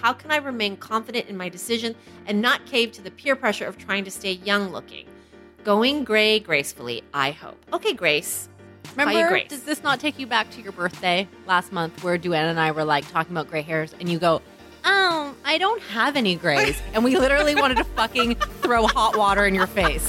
How can I remain confident in my decision and not cave to the peer pressure of trying to stay young looking? Going gray gracefully, I hope. Okay, Grace. Remember, Grace. does this not take you back to your birthday last month where Duana and I were like talking about gray hairs and you go, Oh, I don't have any grays. and we literally wanted to fucking throw hot water in your face.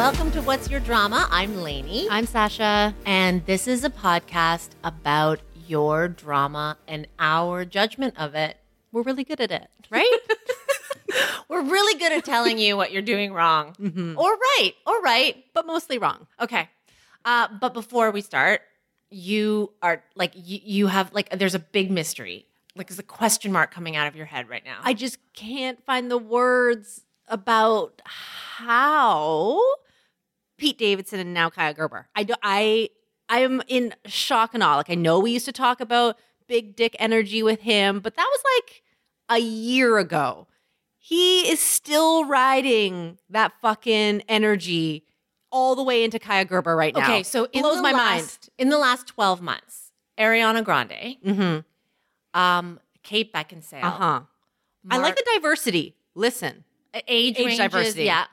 welcome to What's Your Drama? I'm Lainey. I'm Sasha. and this is a podcast about your drama and our judgment of it. We're really good at it. right? We're really good at telling you what you're doing wrong or right, or right. But mostly wrong. Okay. Uh, but before we start, you are like, you, you have like, there's a big mystery. Like, there's a question mark coming out of your head right now. I just can't find the words about how Pete Davidson and now Kaia Gerber. I do, I I am in shock and awe. Like I know we used to talk about big dick energy with him, but that was like a year ago. He is still riding that fucking energy all the way into Kaia Gerber right now. okay, so in blows my last, in the last 12 months, Ariana Grande. Mm-hmm. um, Kate Beckinsale, Uh huh. I like the diversity. Listen, age, Age ranges, diversity. Yeah.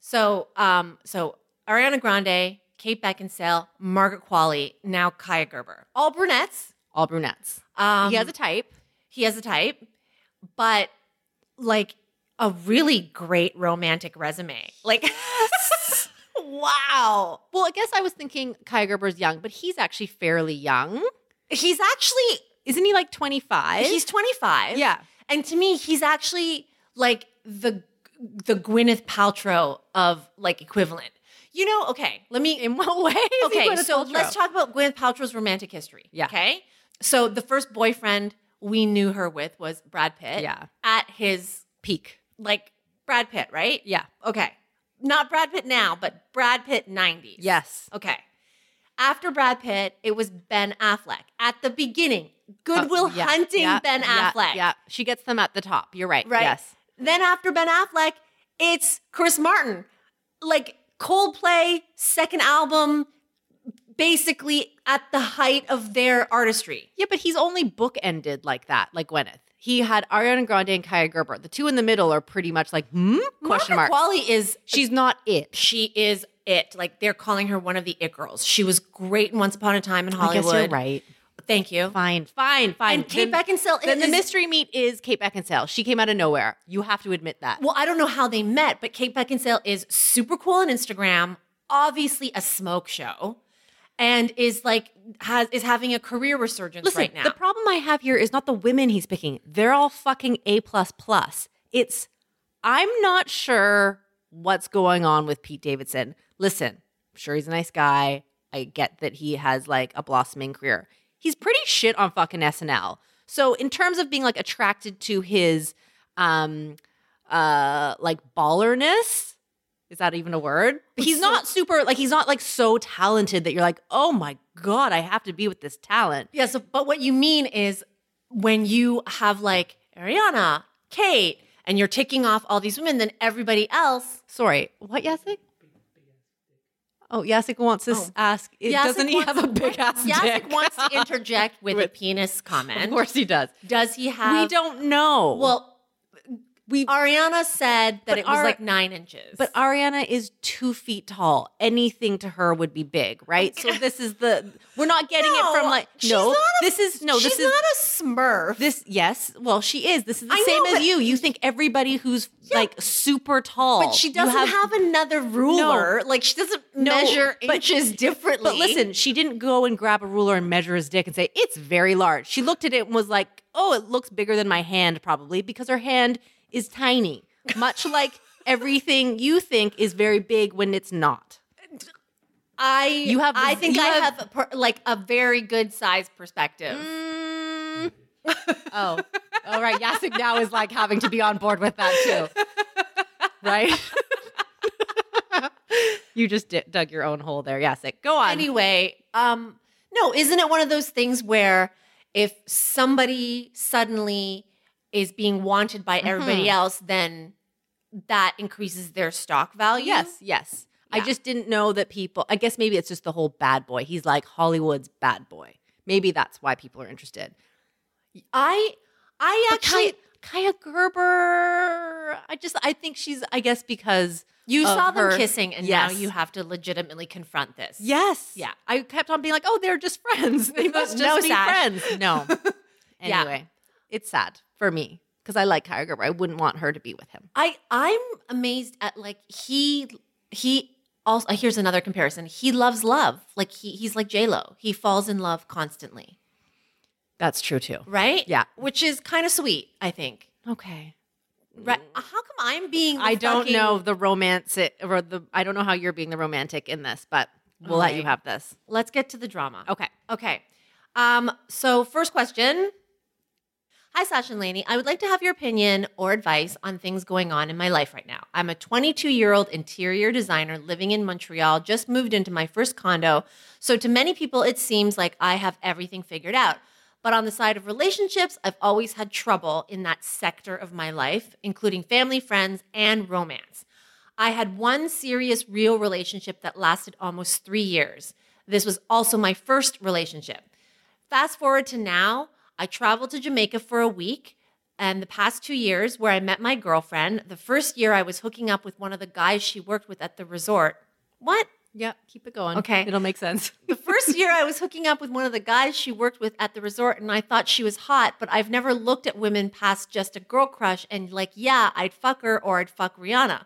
So, um, so Ariana Grande, Kate Beckinsale, Margaret Qualley, now Kaia Gerber, all brunettes. all brunettes. Um, he has a type. he has a type, but like a really great romantic resume. Like, wow, Well, I guess I was thinking Kaia Gerber's young, but he's actually fairly young. he's actually Isn't he like 25? he's twenty five. Yeah. and to me, he's actually like the the Gwyneth Paltrow of like equivalent. You know, okay, let me In what way? okay, so Paltrow? let's talk about Gwyneth Paltrow's romantic history. Yeah. Okay. So the first boyfriend we knew her with was Brad Pitt. Yeah. At his peak. like Brad Pitt, right? Yeah. Okay. Not Brad Pitt now, but Brad Pitt 90s. Yes. Okay. After Brad Pitt, it was Ben Affleck. At the beginning, Goodwill Uh, yeah, Hunting yeah, Ben yeah, Affleck. Yeah. She gets them at the top. You're right. Right. Yes. Then after Ben Affleck, it's Chris Martin. Like Coldplay, second album, basically at the height of their artistry. Yeah, but he's only bookended like that, like Gwyneth. He had Ariana Grande and Kaia Gerber. The two in the middle are pretty much like, hmm? Question mark. Qualley is She's not it. she is it. Like they're calling her one of the it girls. She was great in Once Upon a Time in I Hollywood. guess you're right. Thank you. Fine, fine, fine. And Kate Then- Beckinsale Then the mystery meet is Kate Beckinsale. She came out of nowhere. You have to admit that. Well, I don't know how they met, but Kate Beckinsale is super cool on Instagram, obviously a smoke show, and is like has is having a career resurgence Listen, right now. the problem I have here is not the women he's picking. They're all fucking A plus plus. It's I'm not sure what's going on with Pete Davidson. Listen, I'm sure he's a nice guy. I get that he has like a blossoming career. He's pretty shit on fucking SNL. So in terms of being like attracted to his um uh like ballerness, is that even a word? He's not super like he's not like so talented that you're like, "Oh my god, I have to be with this talent." yeah, so but what you mean is when you have like Ariana, Kate, and you're ticking off all these women, then everybody else Sorry, what Jacek? Oh, Jacek wants to Oh. ask. Jacek doesn't he have a big ass Jacek dick? wants to interject with, a penis comment. Of course he does. Does he have we don't know. Well, we Ariana said that it was Ari- like nine inches. But Ariana is two feet tall. Anything to her would be big, right? So this is the we're not getting it from like no. a- this is no. she's This is not a Smurf. this. Yes, well, she is. This is the I same know, as you. You think everybody who's like super tall, But she doesn't have, another ruler. like she doesn't No, measure but- inches differently. But listen, she didn't go and grab a ruler and measure his dick and say, it's very large. She looked at it and was like, oh, it looks bigger than my hand, probably, because her hand is tiny. Much like everything you think is very big when it's not. I You have- I think I have- have, a per, like a very good size perspective. Mm. oh, all right. Jacek now is like having to be on board with that too, right? you just di- dug your own hole there, Jacek. Go on. Anyway, um, no, isn't it one of those things where if somebody suddenly is being wanted by everybody mm-hmm. else, then that increases their stock value? yes, yes. I just didn't know that people. I guess maybe it's just the whole bad boy. He's like Hollywood's bad boy. Maybe that's why people are interested. I I But actually Kaia, Kaia Gerber. I just I think she's. I guess because you saw them her- kissing and now you have to legitimately confront this. Yes. Yeah. I kept on being like, oh, they're just friends. They must No, just be Sash. friends. No. Yeah. It's sad for me because I like Kaia Gerber. I wouldn't want her to be with him. I I'm amazed at like he he also here's another comparison. He loves love. Like he he's like J Lo. He falls in love constantly, That's true too. right? Yeah. which is kind of sweet. I think. Okay. Right? How come I'm being? the I don't fucking- know the romance it, or the I don't know how you're being the romantic in this, but we'll let you have this. Let's get to the drama. Okay. Okay. Um. So first question. Hi, Sasha and Lainey. I would like to have your opinion or advice on things going on in my life right now. I'm a 22 year old interior designer living in Montreal, just moved into my first condo. So, to many people, it seems like I have everything figured out. But on the side of relationships, I've always had trouble in that sector of my life, including family, friends, and romance. I had one serious, real relationship that lasted almost three years. This was also my first relationship. Fast forward to now, I traveled to Jamaica for a week and the past two years where I met my girlfriend. The first year I was hooking up with one of the guys she worked with at the resort. What? Yeah, keep it going. Okay. It'll make sense. The first year I was hooking up with one of the guys she worked with at the resort and I thought she was hot, but I've never looked at women past just a girl crush and like, yeah, I'd fuck her or I'd fuck Rihanna.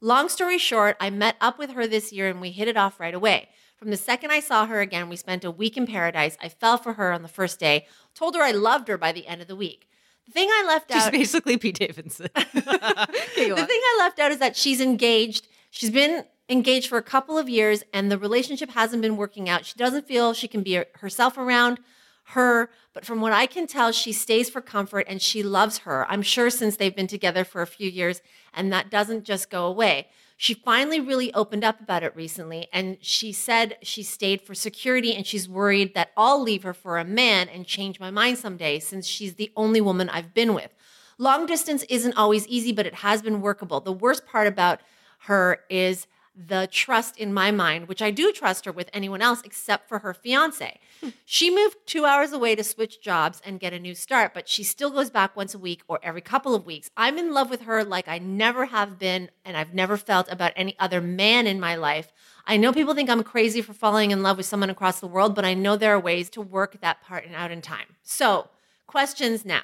Long story short, I met up with her this year and we hit it off right away. From the second I saw her again, we spent a week in paradise. I fell for her on the first day, told her I loved her by the end of the week. The thing I left She's out She's basically Pete Davidson. The thing I left out is that she's engaged. She's been engaged for a couple of years and the relationship hasn't been working out. She doesn't feel she can be herself around her, but from what I can tell, she stays for comfort and she loves her. I'm sure since they've been together for a few years and that doesn't just go away. She finally really opened up about it recently and she said she stayed for security and she's worried that I'll leave her for a man and change my mind someday since she's the only woman I've been with. Long distance isn't always easy, but it has been workable. The worst part about her is the trust in my mind, which I do trust her with anyone else except for her fiance. Hmm. she moved two hours away to switch jobs and get a new start, but she still goes back once a week or every couple of weeks. I'm in love with her like I never have been, and I've never felt about any other man in my life. I know people think I'm crazy for falling in love with someone across the world, but I know there are ways to work that part out in time. So, questions now.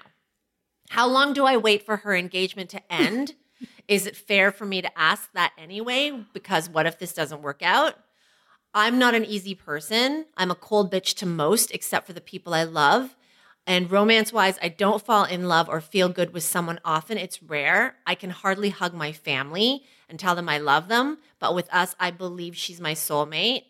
How long do I wait for her engagement to end? Is it fair for me to ask that anyway? Because what if this doesn't work out? I'm not an easy person. I'm a cold bitch to most, except for the people I love. And romance wise, I don't fall in love or feel good with someone often. It's rare. I can hardly hug my family and tell them I love them. But with us, I believe she's my soulmate.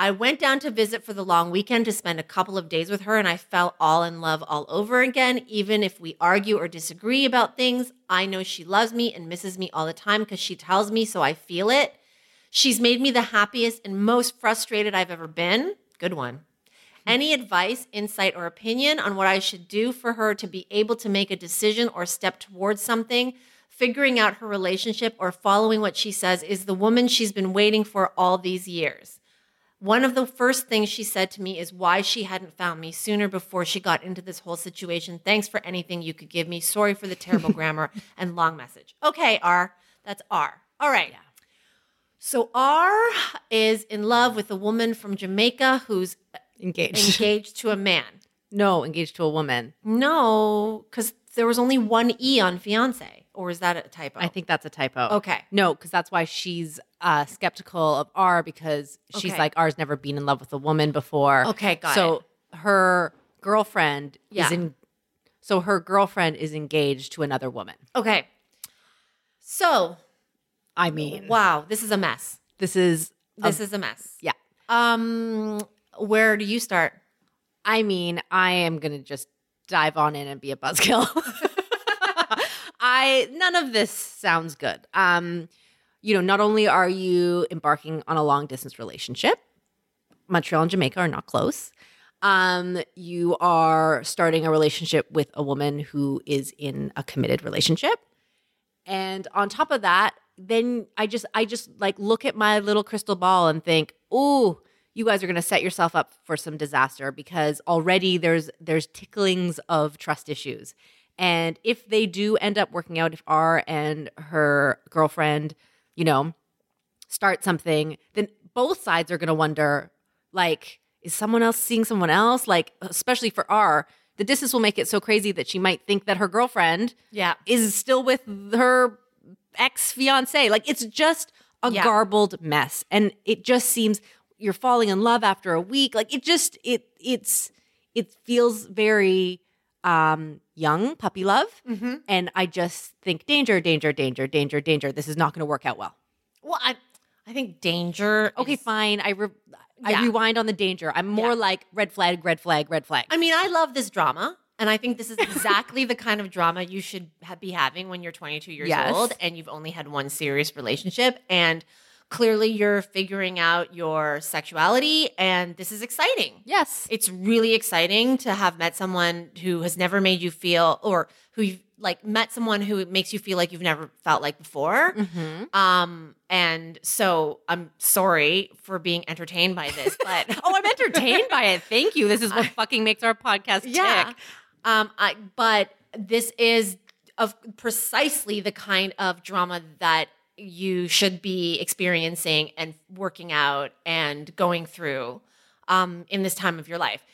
I went down to visit for the long weekend to spend a couple of days with her, and I fell all in love all over again. Even if we argue or disagree about things, I know she loves me and misses me all the time because she tells me, so I feel it. She's made me the happiest and most frustrated I've ever been. Good one. Any advice, insight, or opinion on what I should do for her to be able to make a decision or step towards something, figuring out her relationship, or following what she says is the woman she's been waiting for all these years. One of the first things she said to me is why she hadn't found me sooner before she got into this whole situation. Thanks for anything you could give me. Sorry for the terrible grammar and long message. Okay, R. That's R. All right. So R is in love with a woman from Jamaica who's uh, Engaged. engaged to a man. no, engaged to a woman. No, because there was only one E on fiance. Or is that a typo? I think that's a typo. Okay. No, because that's why she's uh, skeptical of R because she's Okay. like R's never been in love with a woman before. Okay, got so her girlfriend Yeah. is in. So her girlfriend is engaged to another woman. Okay. So I mean, Wow, this is a mess. this is This is a mess. yeah. Um, where do you start? I mean, I am gonna just dive on in and be a buzzkill. I none of this sounds good. Um, you know, not only are you embarking on a long distance relationship, Montreal and Jamaica are not close. Um, you are starting a relationship with a woman who is in a committed relationship. And on top of that, then I just I just like look at my little crystal ball and think, "Ooh, you guys are going to set yourself up for some disaster because already there's there's ticklings of trust issues." And if they do end up working out if R and her girlfriend, you know, start something, then both sides are going to wonder like is someone else seeing someone else? Like especially for R, the distance will make it so crazy that she might think that her girlfriend Yeah. is still with her ex fiance. Like it's just a Yeah. garbled mess, and it just seems you're falling in love after a week. Like it just it it's it feels very um young puppy love, Mm-hmm. and I just think danger, danger, danger, danger, danger. This is not going to work out well. Well, I, I think danger. Okay, is- fine. I re- I Yeah. rewind on the danger. I'm more Yeah. like red flag, red flag, red flag. I mean, I love this drama. And I think this is exactly the kind of drama you should ha- be having when you're 22 years Yes. old and you've only had one serious relationship. And clearly you're figuring out your sexuality. And this is exciting. yes. It's really exciting to have met someone who has never made you feel, or who you've like met someone who makes you feel like you've never felt like before. Mhm. Um, and so I'm sorry for being entertained by this, but Oh, I'm entertained by it. Thank you. This is what fucking makes our podcast yeah. tick. Um, I but this is of precisely the kind of drama that you should be experiencing and working out and going through um, in this time of your life.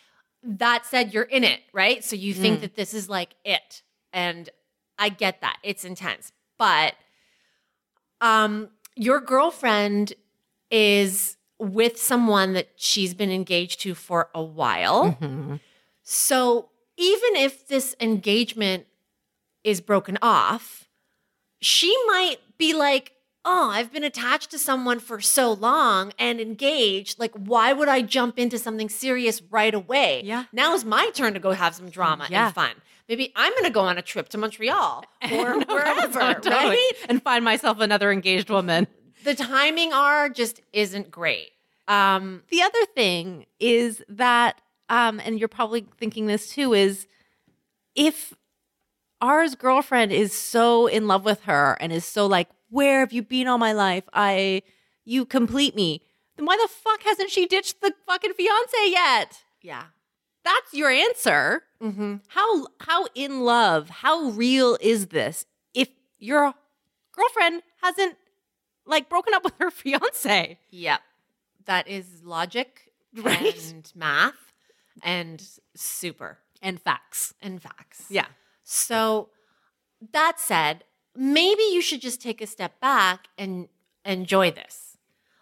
That said, you're in it, right? So you think that this is like it, and I get that it's intense, but um, your girlfriend is with someone that she's been engaged to for a while. Mhm. So even if this engagement is broken off, she might be like, Oh, I've been attached to someone for so long and engaged. Like, why would I jump into something serious right away? Yeah. Now is my turn to go have some drama Yeah. and fun. Maybe I'm going to go on a trip to Montreal or wherever, Totally. right? And find myself another engaged woman. The timing are just isn't great. Um, The other thing is that, um, and you're probably thinking this too, is if ours girlfriend is so in love with her and is so like, where have you been all my life? I, you complete me. Then why the fuck hasn't she ditched the fucking fiance yet? yeah. That's your answer. Mm-hmm. How how in love? How real is this? If your girlfriend hasn't like broken up with her fiance, Yep. That is logic Right. and math and super and facts. and facts. Yeah. So that said, maybe you should just take a step back and enjoy this.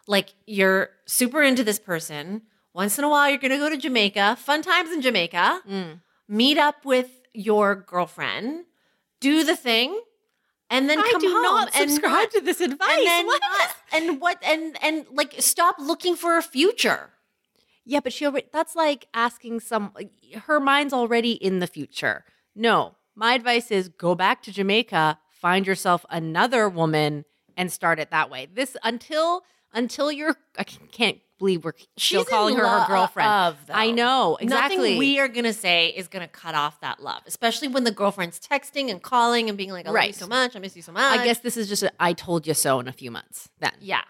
Like you're super into this person. Once in a while, you're going to go to Jamaica, fun times in Jamaica, Mm. meet up with your girlfriend, do the thing, and then I come do home not and subscribe not- to this advice. and then What? not- and what and and like stop looking for a future. Yeah, but she already, that's like asking some, her mind's already in the future. No, my advice is go back to Jamaica, find yourself another woman and start it that way. This until, until you're, I can't believe we're still She's calling her her girlfriend. though. I know, exactly. Nothing we are gonna say is gonna cut off that love, especially when the girlfriend's texting and calling and being like, "I love you Right. so much, I miss you so much." I guess this is just a I told you so in a few months then. yeah,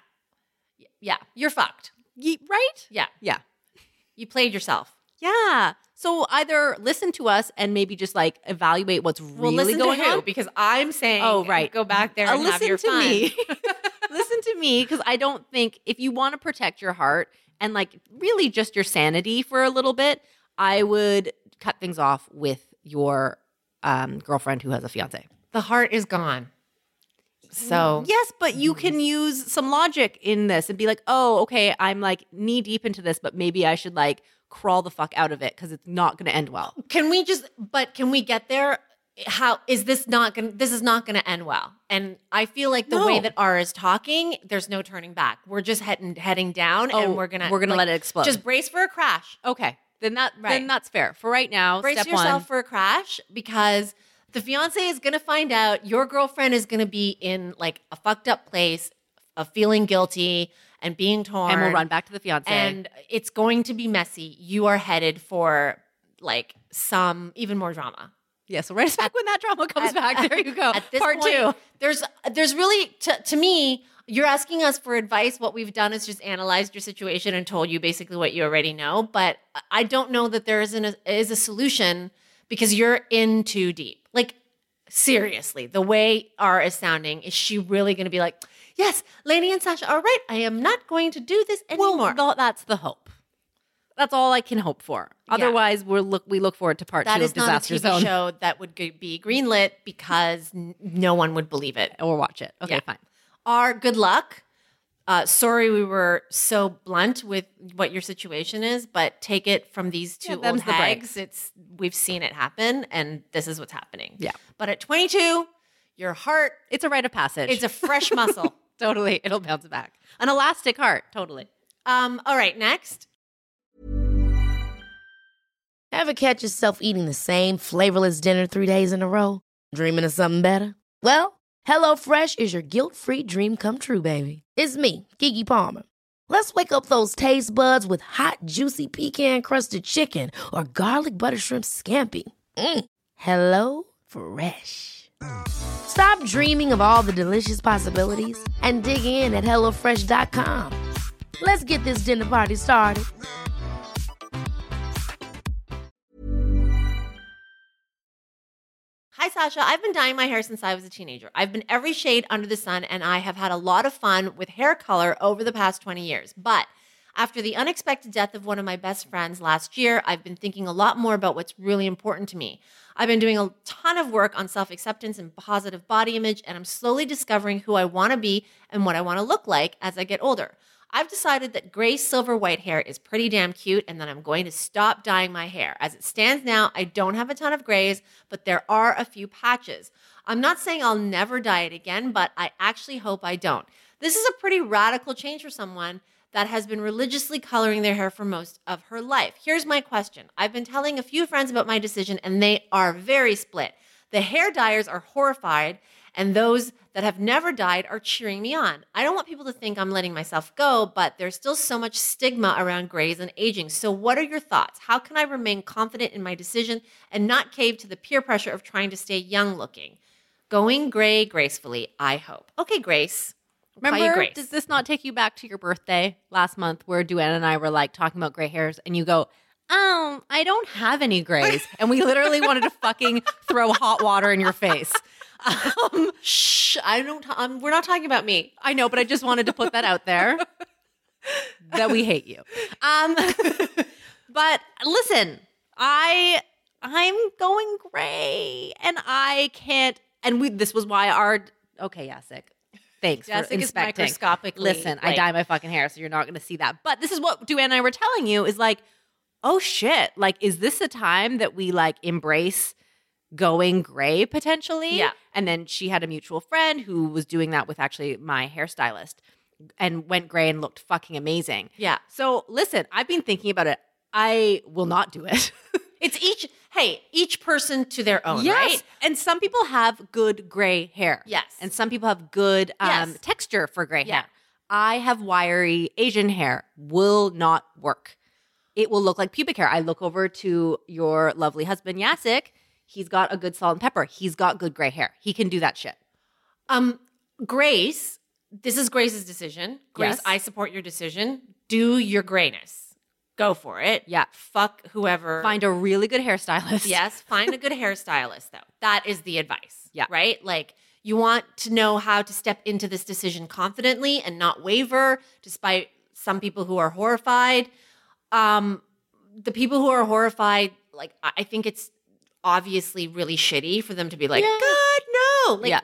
yeah, you're fucked. Ye- right? Yeah, Yeah. you played yourself. Yeah. So either listen to us and maybe just like evaluate what's really Well, going on. Because I'm saying, Oh, right. go back there Uh, and have listen your to fun. me. listen to me because I don't think if you want to protect your heart and like really just your sanity for a little bit, I would cut things off with your um, girlfriend who has a fiance. The heart is gone. So Yes, but you can use some logic in this and be like, oh, okay, I'm like knee deep into this, but maybe I should like crawl the fuck out of it because it's not going to end well. can we just? But can we get there how is this not going to this is not going to end well and i feel like the way that r is talking there's no turning back we're just heading heading down Oh, and we're gonna we're gonna like, let it explode. just brace for a crash Okay. Then that Right. then that's fair. For right now, brace step yourself one. for a crash because the fiance is going to find out your girlfriend is going to be in like a fucked up place of feeling guilty and being torn and we'll run back to the fiance. and it's going to be messy you are headed for like some even more drama yeah, so right back when that drama comes at- back. There you go. at this Part point, two. There's there's really to, to me, you're asking us for advice. What we've done is just analyzed your situation and told you basically what you already know. But I don't know that there isn't a, is a solution because you're in too deep. Like seriously, the way R is sounding, is she really going to be like, yes, Lainey and Sasha are right. I am not going to do this anymore. Well, that's the hope. That's all I can hope for. Yeah. Otherwise, we're look we look forward to part that two is of not a Disaster TV Zone show that would be greenlit because n- no one would believe it. or watch it. Okay, Yeah. fine. are good luck. Uh, sorry we were so blunt with what your situation is, but take it from these two Yeah, old hags. It's we've seen it happen, and this is what's happening. Yeah. But at 22, your heart It's a rite of passage. it's a fresh muscle. totally. It'll bounce back. An elastic heart. Totally. Um, all right, next. Ever catch yourself eating the same flavorless dinner three days in a row? Dreaming of something better? Well, HelloFresh is your guilt-free dream come true, baby. It's me, Keke Palmer. Let's wake up those taste buds with hot, juicy pecan-crusted chicken or garlic butter shrimp scampi. Mm. Hello Fresh. Stop dreaming of all the delicious possibilities and dig in at HelloFresh.com. Let's get this dinner party started. Hi, Sasha. I've been dyeing my hair since I was a teenager. I've been every shade under the sun, and I have had a lot of fun with hair color over the past 20 years. But after the unexpected death of one of my best friends last year, I've been thinking a lot more about what's really important to me. I've been doing a ton of work on self acceptance and positive body image, and I'm slowly discovering who I want to be and what I want to look like as I get older. I've decided that gray silver white hair is pretty damn cute and that I'm going to stop dyeing my hair. As it stands now, I don't have a ton of grays, but there are a few patches. I'm not saying I'll never dye it again, but I actually hope I don't. This is a pretty radical change for someone that has been religiously coloring their hair for most of her life. Here's my question I've been telling a few friends about my decision, and they are very split. The hair dyers are horrified, and those that have never dyed are cheering me on. I don't want people to think I'm letting myself go, but there's still so much stigma around grays and aging. So, what are your thoughts? How can I remain confident in my decision and not cave to the peer pressure of trying to stay young looking? Going gray gracefully, I hope. Okay, Grace. We'll call you Remember, does this not take you back to your birthday last month where Duana and I were like talking about gray hairs and you go, um, I don't have any grays. and we literally wanted to fucking throw hot water in your face. Um, Shh, I don't. Um, we're not talking about me. I know, but I just wanted to put that out there that we hate you. Um, but listen, I I'm going gray, and I can't. And we this was why our okay, Jacek. Thanks for Jessica is inspecting. microscopically, Listen, I dye my fucking hair, so you're not going to see that. But this is what Duana and I were telling you is like, oh shit, like is this a time that we like embrace going gray potentially? Yeah. And then she had a mutual friend who was doing that with actually my hairstylist and went gray and looked fucking amazing. Yeah, So listen, I've been thinking about it. I will not do it. it's each. Hey, each person to their own, right? And some people have good gray hair. Yes. And some people have good um, Yes. texture for gray Yeah. hair. I have wiry Asian hair. Will not work. It will look like pubic hair. I look over to your lovely husband, Jacek. He's got a good salt and pepper. He's got good gray hair. He can do that shit. Um, Grace, this is Grace's decision. Grace, Yes. I support your decision. Do your grayness. Go for it. Yeah. Fuck whoever. Find a really good hairstylist. Yes, find a good hairstylist though. That is the advice. Yeah. Right? Like you want to know how to step into this decision confidently and not waver despite some people who are horrified. Um the people who are horrified, like I think it's obviously really shitty for them to be like, Yeah. God, no. Like Yeah.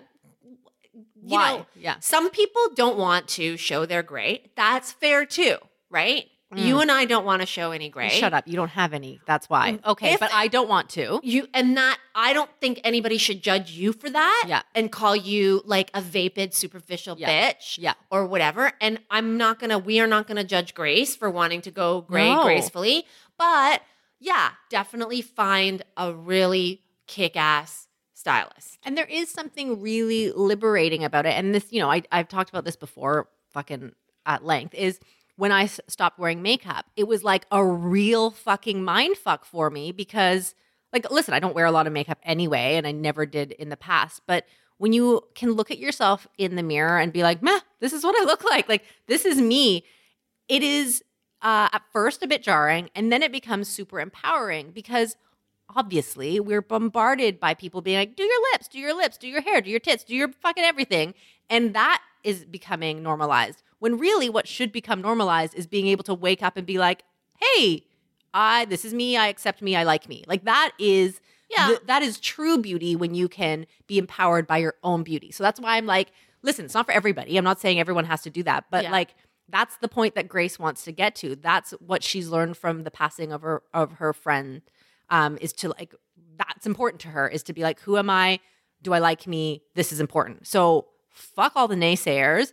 you Why? know, Yeah. some people don't want to show their great. That's fair too, right? You mm. and I don't want to show any gray. Shut up. You don't have any. That's why. Mm, okay, If- but I don't want to. You and that I don't think anybody should judge you for that. Yeah. And call you like a vapid, superficial Yeah. bitch. Yeah. Or whatever. And I'm not gonna, we are not gonna judge Grace for wanting to go gray No. gracefully. But yeah, definitely find a really kick-ass stylist. And there is something really liberating about it. And this, you know, I, I've talked about this before, fucking at length, is when I s- stopped wearing makeup, it was like a real fucking mind fuck for me because, like, listen, I don't wear a lot of makeup anyway, and I never did in the past. But when you can look at yourself in the mirror and be like, meh, this is what I look like, like, this is me, it is uh, at first a bit jarring, and then it becomes super empowering because obviously we're bombarded by people being like, do your lips, do your lips, do your hair, do your tits, do your fucking everything. And that is becoming normalized. When really what should become normalized is being able to wake up and be like, hey, I this is me, I accept me, I like me. Like that is Yeah. th- that is true beauty when you can be empowered by your own beauty. So that's why I'm like, listen, it's not for everybody. I'm not saying everyone has to do that, but Yeah. like that's the point that Grace wants to get to. That's what she's learned from the passing of her of her friend. Um, is to like that's important to her is to be like, who am I? Do I like me? This is important. So fuck all the naysayers.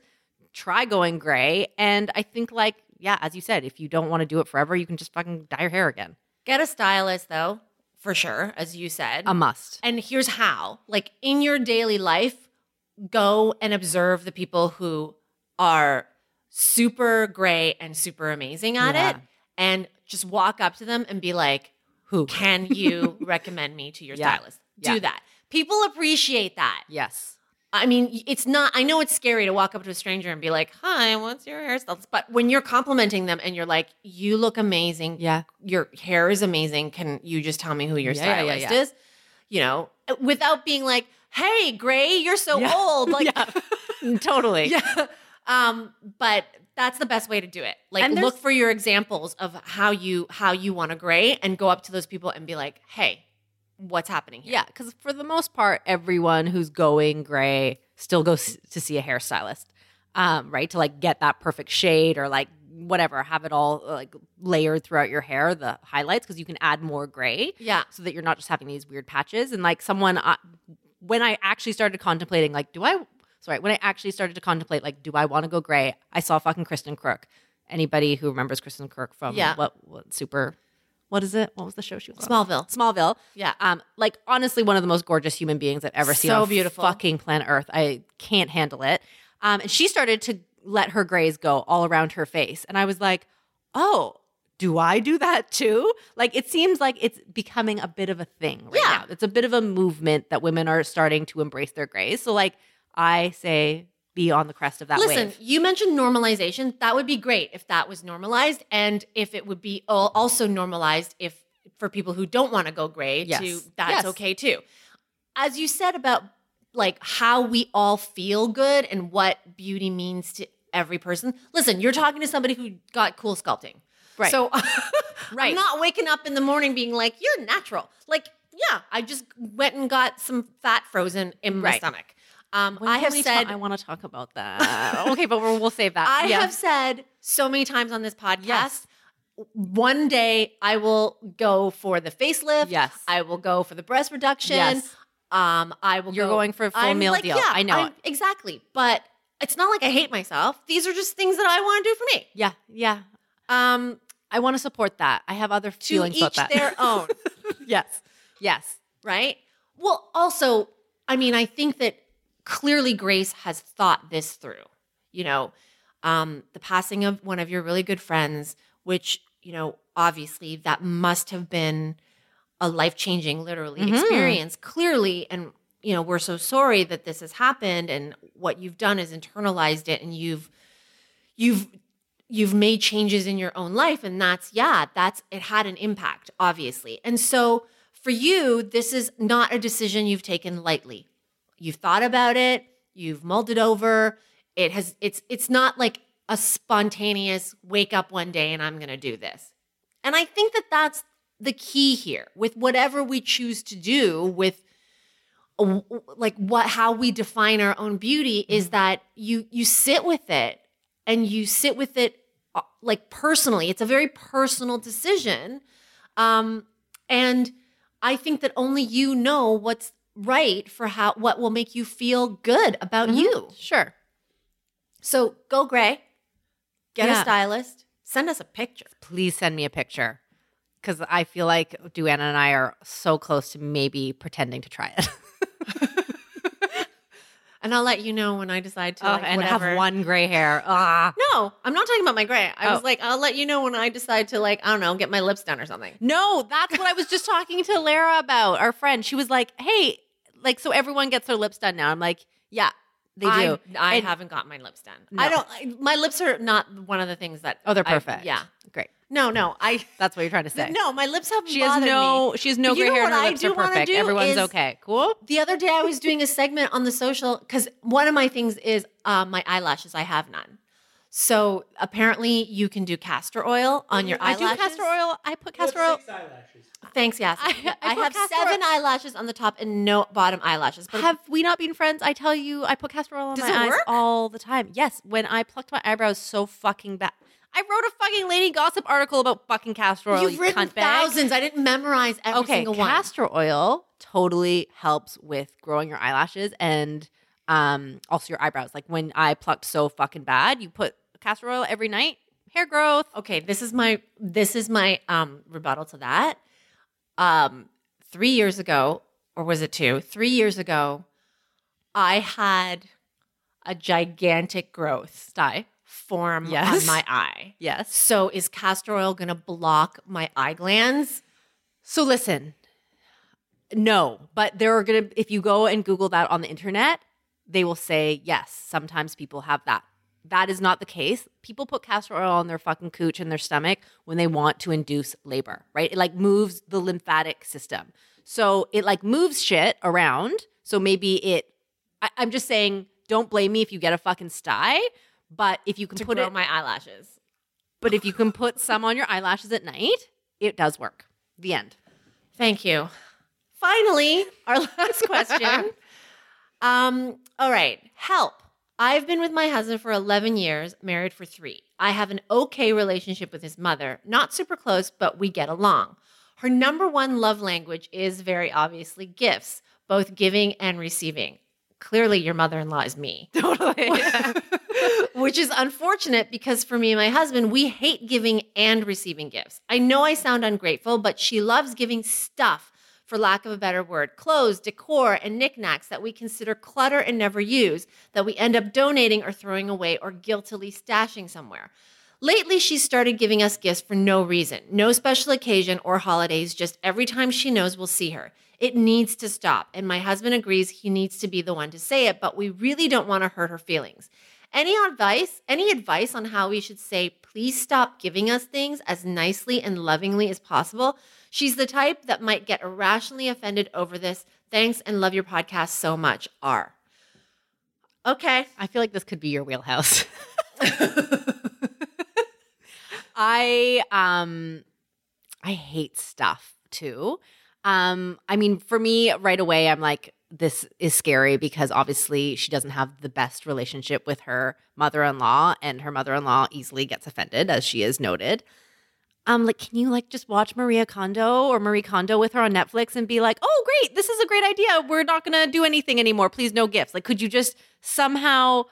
Try going gray, and I think like yeah, as you said, if you don't want to do it forever, you can just fucking dye your hair again. Get a stylist though, for sure, as you said. A must. And here's how like in your daily life, go and observe the people who are super great and super amazing at Yeah. it. And just walk up to them and be like, Who? Can you recommend me to your Yeah. stylist? Do Yeah. that. People appreciate that. Yes. I mean, it's not, I know it's scary to walk up to a stranger and be like, Hi, what's your hairstyle? But when you're complimenting them and you're like, You look amazing. Yeah. Your hair is amazing. Can you just tell me who your Yeah, yeah, yeah, stylist yeah. is? You know, without being like, Hey, Gray, you're so old. Like, totally. yeah. Um, but that's the best way to do it. Like look for your examples of how you how you want to gray and go up to those people and be like, "Hey, what's happening here?" Yeah, because for the most part, everyone who's going gray still goes to see a hairstylist, um, right? To like get that perfect shade or like whatever, have it all like layered throughout your hair, the highlights, because you can add more gray. Yeah. So that you're not just having these weird patches. And like someone, uh, when I actually started contemplating, like, do I, sorry, when I actually started to contemplate, like, do I want to go gray? I saw fucking Kristin Kreuk. Anybody who remembers Kristin Kreuk from Yeah. what, what super, what is it? What was the show she was on? Smallville. Smallville. Yeah. Um, like honestly, one of the most gorgeous human beings I've ever seen. So beautiful. fucking planet Earth. I can't handle it. Um, and she started to let her grays go all around her face, and I was like, oh. Do I do that too? Like it seems like it's becoming a bit of a thing right Yeah. now. It's a bit of a movement that women are starting to embrace their grays. So like I say be on the crest of that Listen, wave. you mentioned normalization. That would be great if that was normalized and if it would be also normalized if for people who don't want to go gray Yes. to that's Yes. okay too. As you said about like how we all feel good and what beauty means to every person. Listen, you're talking to somebody who got cool sculpting. Right. So Right. I'm not waking up in the morning being like, you're natural. Like, yeah, I just went and got some fat frozen in my Right. stomach. Um, I have said ta- I want to talk about that. okay, but we'll, save that. I Yeah. have said so many times on this podcast. Yes. One day I will go for the facelift. Yes. I will go for the breast reduction. Yes. Um, I will. You're go- going for a full I'm meal like, deal. Yeah, I know I'm- it. exactly. But it's not like I hate myself. These are just things that I want to do for me. Yeah, yeah. Um, I want to support that. I have other to feelings about each that. their own. yes. Yes. right? Well, also, I mean, I think that clearly Grace has thought this through. You know, um, the passing of one of your really good friends, which, you know, obviously that must have been a life changing, literally, Mhm. experience, clearly. And, you know, we're so sorry that this has happened. And what you've done is internalized it and you've, you've, you've made changes in your own life and that's yeah that's it had an impact obviously and so for you this is not a decision you've taken lightly you've thought about it you've mulled it over it has it's it's not like a spontaneous wake up one day and i'm going to do this and i think that that's the key here with whatever we choose to do with like what how we define our own beauty is that you you sit with it and you sit with it uh, like personally. It's a very personal decision. Um, and I think that only you know what's right for how what will make you feel good about Mhm. you. Sure. So go gray, get Yeah. a stylist, send us a picture. Please send me a picture because I feel like Duana and I are so close to maybe pretending to try it. And I'll let you know when I decide to Oh, like, and whatever. have one gray hair. Ah. No, I'm not talking about my gray. I Oh. was like, I'll let you know when I decide to like, I don't know, get my lips done or something. No, that's what I was just talking to Lara about, our friend. She was like, hey, like, so everyone gets their lips done now. I'm like, yeah, they do. I, I And- haven't got my lips done. No. I don't. I, my lips are not one of the things that. Oh, they're I- perfect. yeah. Great. No, no. I That's what you're trying to say. no. My lips haven't She has no me. she has no But you gray know hair and her I lips do are perfect. do Everyone's okay. Cool? The other day I was doing a segment on the social because one of my things is uh, my eyelashes. I have none. So apparently you can do castor oil on your I eyelashes. I do castor oil. I put castor oil. Thanks, yes. I- I, I have castor seven eyelashes on the top and no bottom eyelashes. But Have we not been friends? I tell you, I put castor oil on Does my eyes work? all the time. Yes, when I plucked my eyebrows so fucking bad. I wrote a fucking Lainey Gossip article about fucking castor oil. you've you written cunt bag. thousands. I didn't memorize every okay, single one. castor oil totally helps with growing your eyelashes and um also your eyebrows. Like when I plucked so fucking bad, you put castor oil every night, hair growth. okay this is my this is my um rebuttal to that um three years ago or was it two three years ago i had a gigantic growth Sty. form Yes. on my eye Yes. so is castor oil gonna block my eye glands So listen, no, but there are gonna if you go and Google that on the internet, they will say yes. Sometimes people have that. That is not the case. People put castor oil on their fucking cooch and their stomach when they want to induce labor, right? It like moves the lymphatic system. So it like moves shit around. So maybe it I, I'm just saying, don't blame me if you get a fucking sty. But if you can to put grow it my eyelashes but if you can put some on your eyelashes at night, it does work. The end. Thank you. Finally, our last question. um, all right, help. I've been with my husband for 11 years, married for three. I have an okay relationship with his mother, not super close, but we get along. Her number one love language is very obviously gifts, both giving and receiving. Clearly, your mother in law is me. Totally. Which is unfortunate because for me and my husband, we hate giving and receiving gifts. I know I sound ungrateful, but she loves giving stuff, for lack of a better word clothes, decor, and knickknacks that we consider clutter and never use, that we end up donating or throwing away or guiltily stashing somewhere. Lately, she's started giving us gifts for no reason, no special occasion or holidays, just every time she knows we'll see her. It needs to stop, and my husband agrees he needs to be the one to say it, but we really don't want to hurt her feelings. Any advice? Any advice on how we should say, please stop giving us things as nicely and lovingly as possible? She's the type that might get irrationally offended over this. Thanks and love your podcast so much. R. Okay. I feel like this could be your wheelhouse. I um I hate stuff too. Um I mean for me right away I'm like this is scary because obviously she doesn't have the best relationship with her mother-in-law and her mother-in-law easily gets offended as she is noted. Um like can you like just watch Maria Kondo or Marie Kondo with her on Netflix and be like, "Oh great, this is a great idea. We're not going to do anything anymore. Please no gifts." Like could you just somehow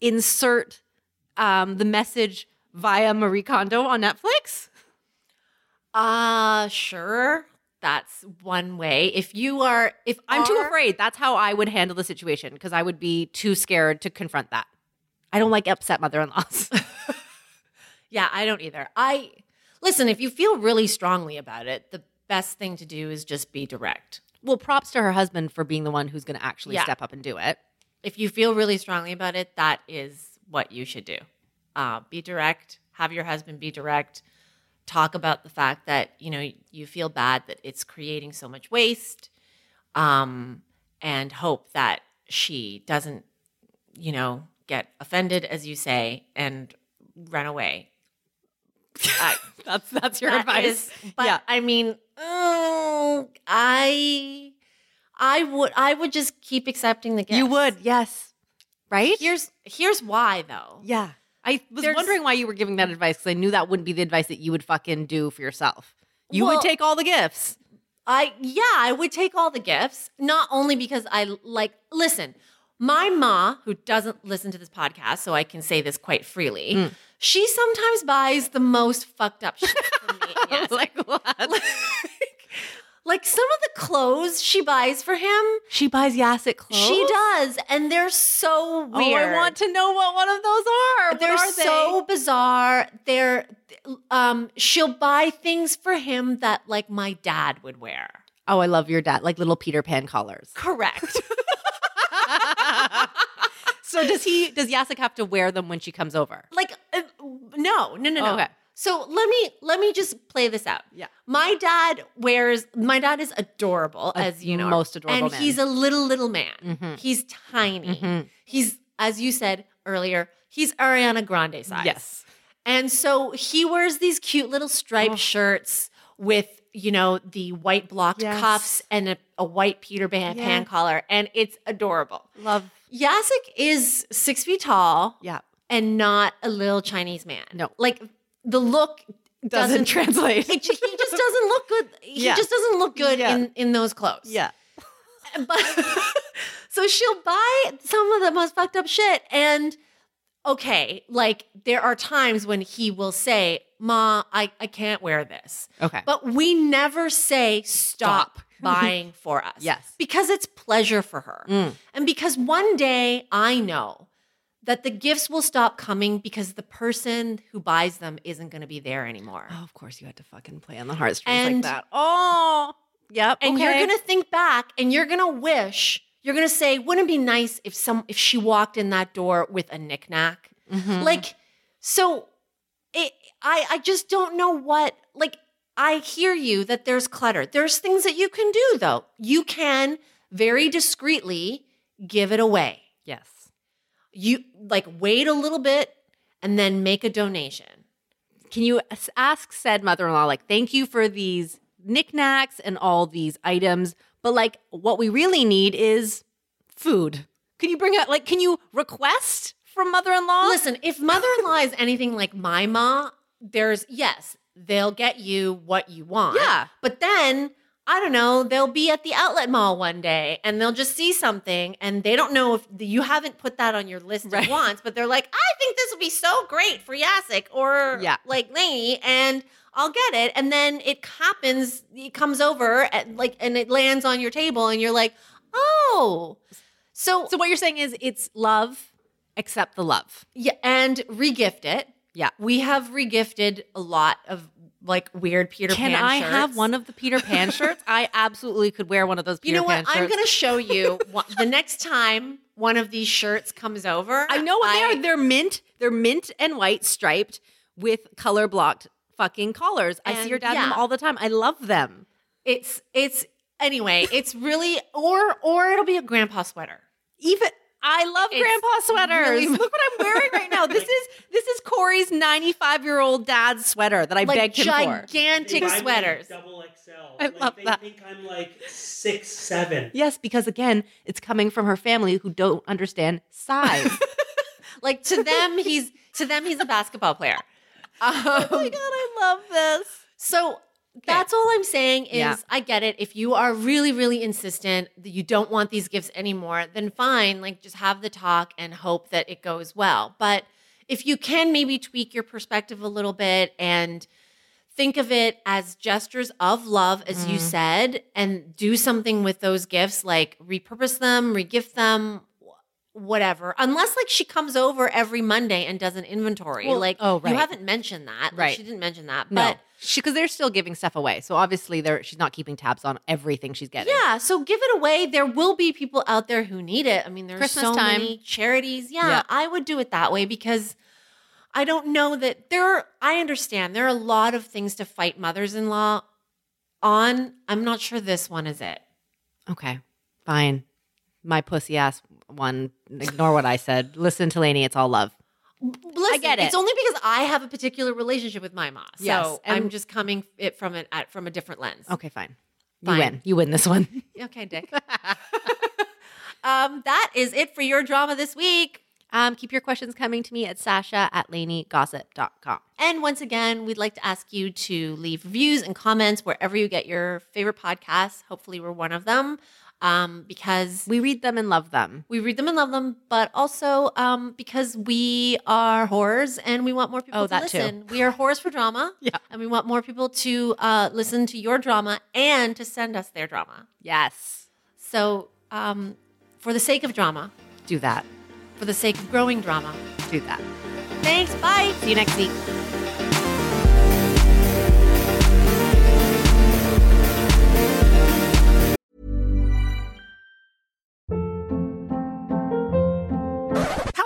insert um, the message via Marie Kondo on Netflix? Uh, sure. That's one way. If you are, if I'm too afraid. That's how I would handle the situation because I would be too scared to confront that. I don't like upset mother in laws. Yeah, I don't either. I listen, if you feel really strongly about it, the best thing to do is just be direct. well, props to her husband for being the one who's going to actually Yeah. step up and do it. If you feel really strongly about it, that is what you should do. Uh, be direct, have your husband be direct, talk about the fact that, you know, you feel bad that it's creating so much waste. Um, and hope that she doesn't, you know, get offended, as you say, and run away. I, That's that's your That advice. is- but yeah. I mean, oh, I, I would, I would just keep accepting the gifts. You would, yes. Right? Here's here's why though. yeah. I was There's- wondering why you were giving that advice because I knew that wouldn't be the advice that you would fucking do for yourself. You Well- would take all the gifts. I yeah, I would take all the gifts, not only because I like listen, my ma, who doesn't listen to this podcast, so I can say this quite freely, Mm. She sometimes buys the most fucked up shit for me. Yes. like what? like some of the clothes she buys for him, she buys Jacek clothes. she does, and they're so weird. Oh. I want to know what one of those are. They're are they? so bizarre. They're um she'll buy things for him that like my dad would wear. Oh, I love your dad, like little Peter Pan collars. Correct. so does he? Does Jacek have to wear them when she comes over? like uh, no no no no Okay. so let me let me just play this out Yeah. my dad wears my dad is adorable as you know most adorable and man. he's a little little man Mhm. he's tiny Mhm. he's as you said earlier he's ariana grande size Yes. and so he wears these cute little striped Oh. shirts with you know the white blocked Yes. cuffs and a, a white peter pan, Yeah. collar and it's adorable Love. Jacek is six feet tall Yeah. And not a little Chinese man. No. like the look Doesn't doesn't, translate. It, he just doesn't look good. He Yeah. just doesn't look good Yeah. in in those clothes. Yeah. but so she'll buy some of the most fucked up shit and. Okay, like there are times when he will say, Ma, I, I can't wear this. Okay. But we never say stop, Stop. buying for us. Yes. Because it's pleasure for her. Mm. And because one day I know that the gifts will stop coming because the person who buys them isn't going to be there anymore. Oh, of course you had to fucking play on the heartstrings like that. Oh. Yep. and okay. you're going to think back and you're going to wish, you're going to say, wouldn't it be nice if some if she walked in that door with a knickknack? Mhm. Like so it I I just don't know what like I hear you that there's clutter. There's things that you can do though. You can very discreetly give it away. yes. You like wait a little bit and then make a donation. Can you ask said mother-in-law like, thank you for these knickknacks and all these items, but like, what we really need is food. Can you bring out like, can you request from mother-in-law? Listen, if mother-in-law is anything like my ma, there's yes, they'll get you what you want. Yeah. But then I don't know, they'll be at the outlet mall one day and they'll just see something and they don't know if you haven't put that on your list Right. of wants, but they're like, I think this would be so great for Jacek or Yeah. like Lainey and I'll get it. And then it happens, it comes over and like and it lands on your table and you're like, oh. So, so what you're saying is it's love, accept the love. yeah, and regift it. Yeah. We have regifted a lot of like weird Peter Can Pan Can I shirts. have one of the Peter Pan shirts? I absolutely could wear one of those You know Pan what? shirts. I'm going to show you the next time one of these shirts comes over. I know what I- they are. They're mint. They're mint and white striped with color blocked fucking collars. I see your dad in them all the time. I love them. It's it's anyway. It's really or or it'll be a grandpa sweater. Even I love It's grandpa sweaters. really- Look what I'm wearing right now. This is this is Corey's 95 year old dad's sweater that I Like begged him for. gigantic They buy me sweaters. Double XL. I like, love they that. think I'm like six seven. Yes, because again, it's coming from her family who don't understand size. Like to them, he's to them he's a basketball player. Um, oh my god, I love this. So that's all I'm saying is Yeah. I get it. If you are really, really insistent that you don't want these gifts anymore, then fine. Like just have the talk and hope that it goes well. But if you can maybe tweak your perspective a little bit and think of it as gestures of love, as you mm-hmm. said, and do something with those gifts, like repurpose them, regift them, whatever. Unless like she comes over every Monday and does an inventory. Well, like oh, right. you haven't mentioned that. Like, Right. she didn't mention that. No, But because they're still giving stuff away. So obviously, they're she's not keeping tabs on everything she's getting. Yeah, so give it away. There will be people out there who need it. I mean, there's Christmas so time. many charities. Yeah, Yeah. I would do it that way because I don't know that there are, I understand there are a lot of things to fight mothers-in-law on. I'm not sure this one is it. Okay, fine. My pussy ass one. Ignore what I said. Listen to Lainey. It's all love. Listen, get it. It's only because I have a particular relationship with my mom. So Yes, I'm just coming it from it at, from a different lens. Okay, fine. You win. You win this one. Okay, Dick. um, that is it for your drama this week. Um, keep your questions coming to me at Sasha at LaineyGossip.com. And once again, we'd like to ask you to leave reviews and comments wherever you get your favorite podcasts. Hopefully, we're one of them um, because We read them and love them. we read them and love them, but also um, because we are whores and we want more people Oh, to that too. listen. We are whores for drama. Yeah. And we want more people to uh, listen to your drama and to send us their drama. Yes. So, um, for the sake of drama, Do that. for the sake of growing drama, Do that. thanks. Bye. See you next week.